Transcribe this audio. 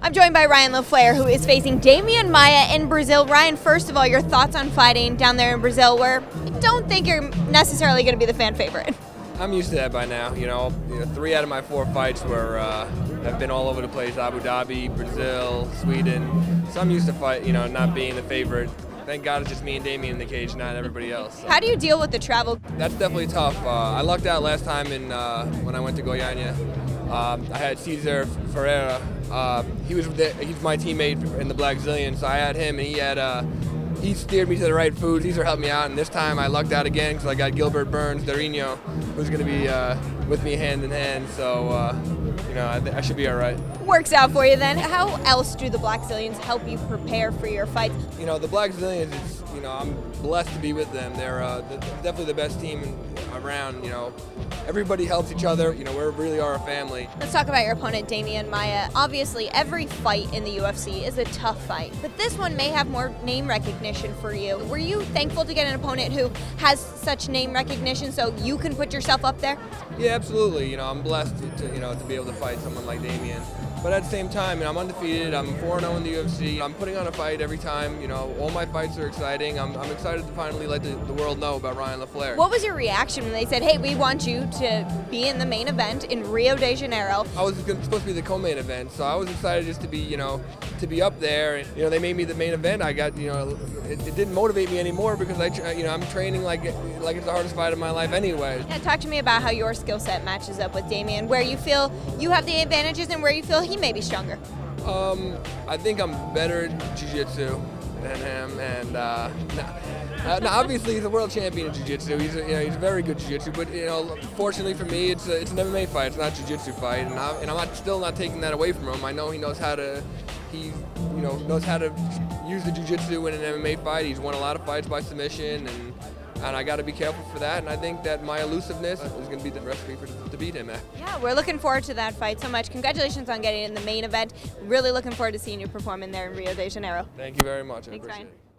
I'm joined by Ryan LaFlare, who is facing Demian Maia in Brazil. Ryan, first of all, your thoughts on fighting down there in Brazil, where I don't think you're necessarily going to be the fan favorite. I'm used to that by now. You know, you know three out of my four fights were uh, have been all over the place: Abu Dhabi, Brazil, Sweden. So I'm used to fight. You know, not being the favorite. Thank God it's just me and Demian in the cage, not everybody else. So How do you deal with the travel? that's definitely tough. Uh, I lucked out last time in uh, when I went to Goiânia. Um, I had Cesar Ferreira. Uh, he was the, he's my teammate in the Blackzilian, so I had him, and he had uh, he steered me to the right food. Cesar helped me out, and this time I lucked out again because I got Gilbert Burns Durinho, who's going to be uh, with me hand in hand. So uh, you know I, I should be all right. Works out for you then. How else do the Blackzilians help you prepare for your fights? You know, the Blackzilians, it's, you know, I'm blessed to be with them. They're uh, the, definitely the best team around. You know, everybody helps each other. You know, we really are a family. Let's talk about your opponent, Demian Maia. Obviously, every fight in the UFC is a tough fight, but this one may have more name recognition for you. Were you thankful to get an opponent who has such name recognition so you can put yourself up there? Yeah, absolutely. You know, I'm blessed to, to, you know to be able to fight someone like Demian. But at the same time, you know, I'm undefeated. I'm 4-0 in the UFC. I'm putting on a fight every time. You know, all my fights are exciting. I'm, I'm excited to finally let the, the world know about Ryan LaFlare. What was your reaction when they said, hey, we want you to be in the main event in Rio de Janeiro? I was supposed to be the co-main event, so I was excited just to be, you know, to be up there. And, you know, they made me the main event. I got, you know, it, it didn't motivate me anymore because I, you know, I'm training like like it's the hardest fight of my life anyway. Yeah, talk to me about how your skill set matches up with Demian, where you feel you have the advantages and where you feel he may be stronger. Um, I think I'm better at jiu-jitsu than him, and uh, now, uh, obviously he's a world champion in jiu-jitsu. He's a, you know he's very good jiu-jitsu, but you know fortunately for me, it's a, it's an MMA fight. It's not a jiu-jitsu fight, and, I, and I'm not, still not taking that away from him. I know he knows how to he you know knows how to use the jiu-jitsu in an MMA fight. He's won a lot of fights by submission, and and I got to be careful for that. And I think that my elusiveness is going to be the recipe for to beat him at. Yeah, we're looking forward to that fight so much. Congratulations on getting in the main event. Really looking forward to seeing you perform in there in Rio de Janeiro. Thank you very much. I Thanks, appreciate Ryan. it.